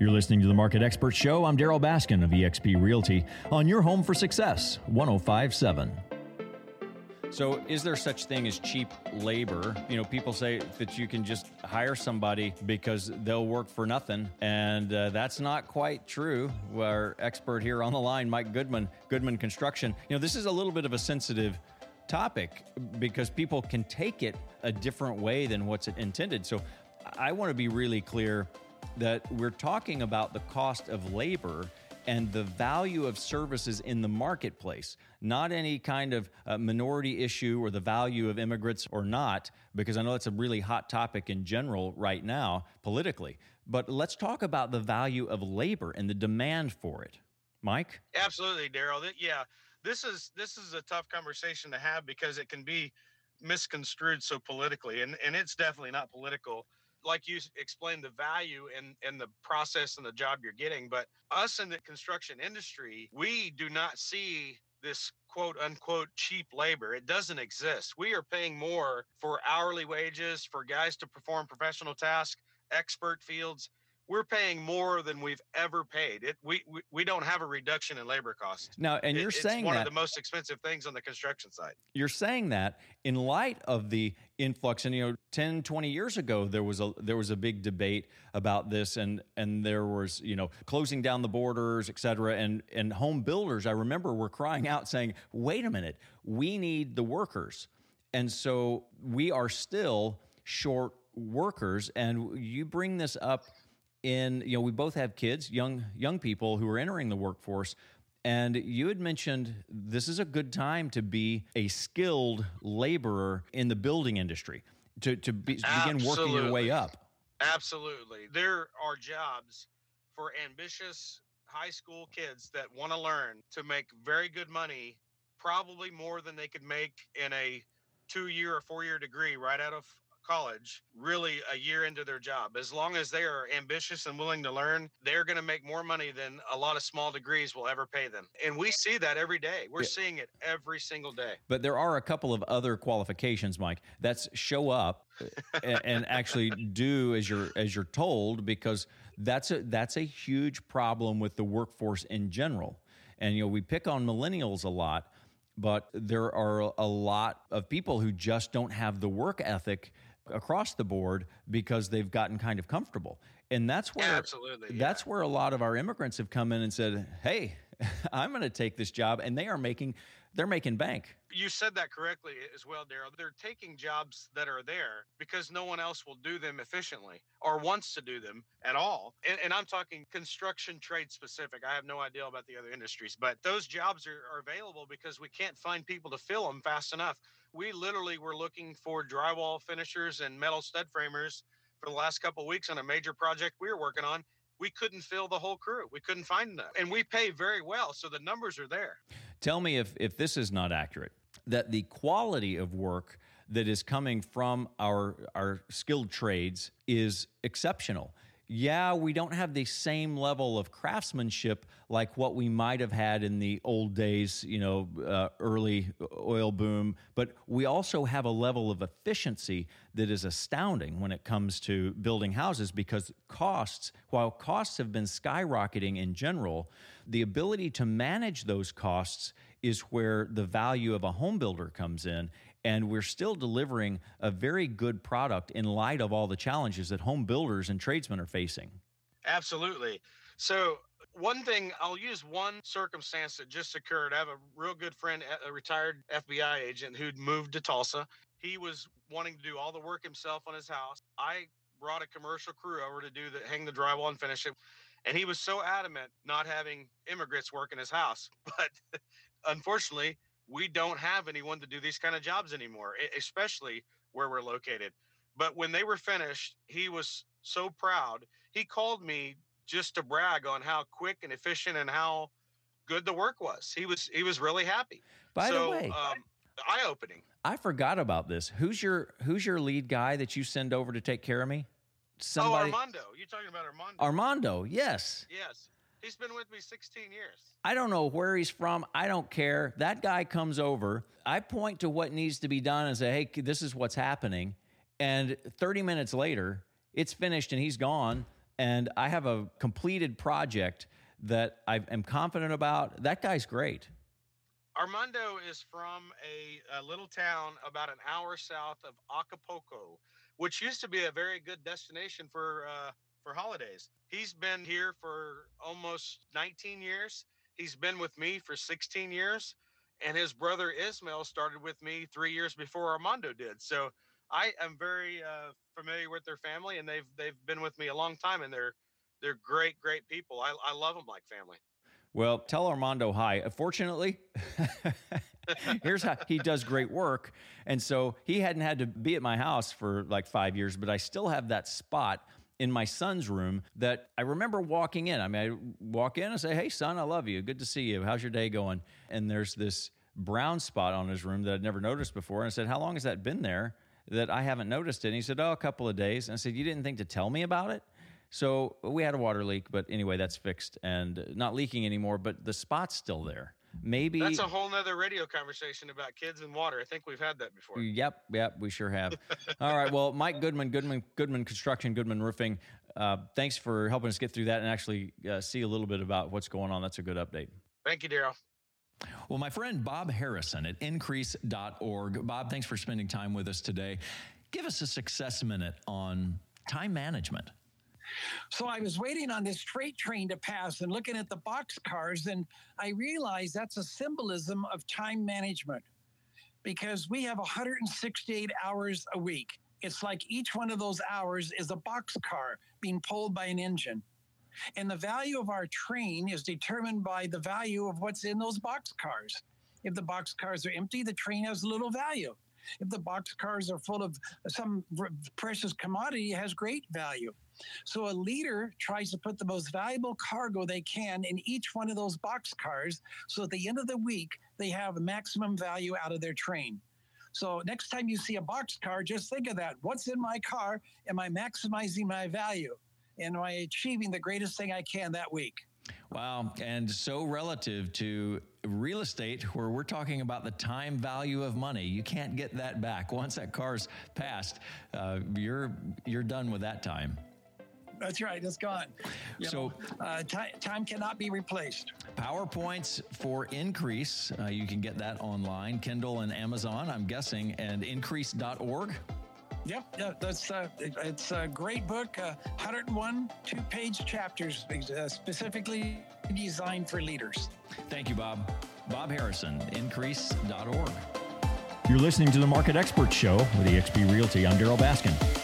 You're listening to the Market Expert Show. I'm Darryl Baskin of eXp Realty on your home for success, 1057. So, is there such thing as cheap labor? You know, people say that you can just hire somebody because they'll work for nothing, and uh, that's not quite true. Our expert here on the line, Mike Goodman, Goodman Construction. You know, this is a little bit of a sensitive topic because people can take it a different way than what's intended. So, I want to be really clear that we're talking about the cost of labor and the value of services in the marketplace, not any kind of uh, minority issue or the value of immigrants or not, because I know that's a really hot topic in general right now politically. But let's talk about the value of labor and the demand for it. Mike? Absolutely, Darryl. Yeah, this is this is a tough conversation to have because it can be misconstrued so politically, and and it's definitely not political like you explained the value and and the process and the job you're getting but us in the construction industry we do not see this quote unquote cheap labor. It doesn't exist. We are paying more for hourly wages for guys to perform professional tasks expert fields we're paying more than we've ever paid. It we we, we don't have a reduction in labor costs. Now, and you're it, saying one that, of the most expensive things on the construction side. You're saying that in light of the influx and you know 10 20 years ago there was a there was a big debate about this and and there was you know closing down the borders et cetera and and home builders i remember were crying out saying wait a minute we need the workers and so we are still short workers and you bring this up in you know we both have kids young young people who are entering the workforce. And you had mentioned this is a good time to be a skilled laborer in the building industry to, to be, begin working your way up. Absolutely. There are jobs for ambitious high school kids that want to learn to make very good money probably more than they could make in a two year or four year degree right out of college really a year into their job. As long as they are ambitious and willing to learn, they're going to make more money than a lot of small degrees will ever pay them. And we see that every day. We're yeah. seeing it every single day. But there are a couple of other qualifications, Mike. That's show up and, and actually do as you're as you're told because that's a that's a huge problem with the workforce in general. And you know, we pick on millennials a lot, but there are a lot of people who just don't have the work ethic across the board because they've gotten kind of comfortable. And that's where absolutely yeah. that's where a lot of our immigrants have come in and said, "Hey, I'm going to take this job," and they are making they're making bank. You said that correctly as well, Darryl. They're taking jobs that are there because no one else will do them efficiently or wants to do them at all. And, and I'm talking construction trade specific. I have no idea about the other industries, but those jobs are, are available because we can't find people to fill them fast enough. We literally were looking for drywall finishers and metal stud framers for the last couple weeks on a major project we were working on we couldn't fill the whole crew. We couldn't find enough. And we pay very well, so the numbers are there. Tell me if, if this is not accurate that the quality of work that is coming from our, our skilled trades is exceptional yeah, we don't have the same level of craftsmanship like what we might have had in the old days, you know, uh, early oil boom, but we also have a level of efficiency that is astounding when it comes to building houses because costs, while costs have been skyrocketing in general, the ability to manage those costs is where the value of a home builder comes in. And we're still delivering a very good product in light of all the challenges that home builders and tradesmen are facing. Absolutely. So, one thing I'll use one circumstance that just occurred. I have a real good friend, a retired FBI agent who'd moved to Tulsa. He was wanting to do all the work himself on his house. I brought a commercial crew over to do the hang the drywall and finish it. And he was so adamant not having immigrants work in his house. But unfortunately, we don't have anyone to do these kind of jobs anymore, especially where we're located. But when they were finished, he was so proud. He called me just to brag on how quick and efficient and how good the work was. He was he was really happy. By so, the way, um, eye opening. I forgot about this. Who's your who's your lead guy that you send over to take care of me? Somebody. Oh, Armando. You're talking about Armando. Armando. Yes. Yes. He's been with me 16 years. I don't know where he's from. I don't care. That guy comes over. I point to what needs to be done and say, hey, this is what's happening. And 30 minutes later, it's finished and he's gone. and I have a completed project that I am confident about. That guy's great. Armando is from a, a, little town about an hour south of Acapulco, which used to be a very good destination for uh, for holidays. He's been here for almost 19 years. He's been with me for 16 years, and his brother Ismail started with me three years before Armando did. So I am very uh, familiar with their family, and they've they've been with me a long time, and they're they're great, great people. I, I love them like family. Well, tell Armando hi. Fortunately, here's how he does great work. And so he hadn't had to be at my house for like five years, but I still have that spot in my son's room that I remember walking in. I mean, I walk in and say, Hey, son, I love you. Good to see you. How's your day going? And there's this brown spot on his room that I'd never noticed before. And I said, How long has that been there that I haven't noticed it? And he said, Oh, a couple of days. And I said, You didn't think to tell me about it? So we had a water leak, but anyway, that's fixed and not leaking anymore, but the spot's still there. Maybe that's a whole nother radio conversation about kids and water. I think we've had that before. Yep, yep, we sure have. All right, well, Mike Goodman, Goodman, Goodman Construction, Goodman Roofing. Uh, thanks for helping us get through that and actually uh, see a little bit about what's going on. That's a good update. Thank you, Darryl. Well, my friend Bob Harrison at increase.org. Bob, thanks for spending time with us today. Give us a success minute on time management. So I was waiting on this freight train to pass and looking at the box cars, and I realized that's a symbolism of time management because we have 168 hours a week. It's like each one of those hours is a box car being pulled by an engine. And the value of our train is determined by the value of what's in those box cars. If the box cars are empty, the train has little value. If the box cars are full of some precious commodity, it has great value. So a leader tries to put the most valuable cargo they can in each one of those box cars. So at the end of the week, they have maximum value out of their train. So next time you see a box car, just think of that. What's in my car? Am I maximizing my value? And am I achieving the greatest thing I can that week? Wow. And so relative to real estate, where we're talking about the time value of money, you can't get that back. Once that car's passed, uh, you're, you're done with that time. That's right. It's gone. You so uh, time, time cannot be replaced. PowerPoints for Increase. Uh, you can get that online, Kindle and Amazon, I'm guessing, and increase.org. Yep, yeah, that's uh, it's a great book. Uh, 101 two-page chapters uh, specifically designed for leaders. Thank you, Bob. Bob Harrison, increase.org. You're listening to the Market Expert Show with eXp Realty. I'm Darryl Baskin.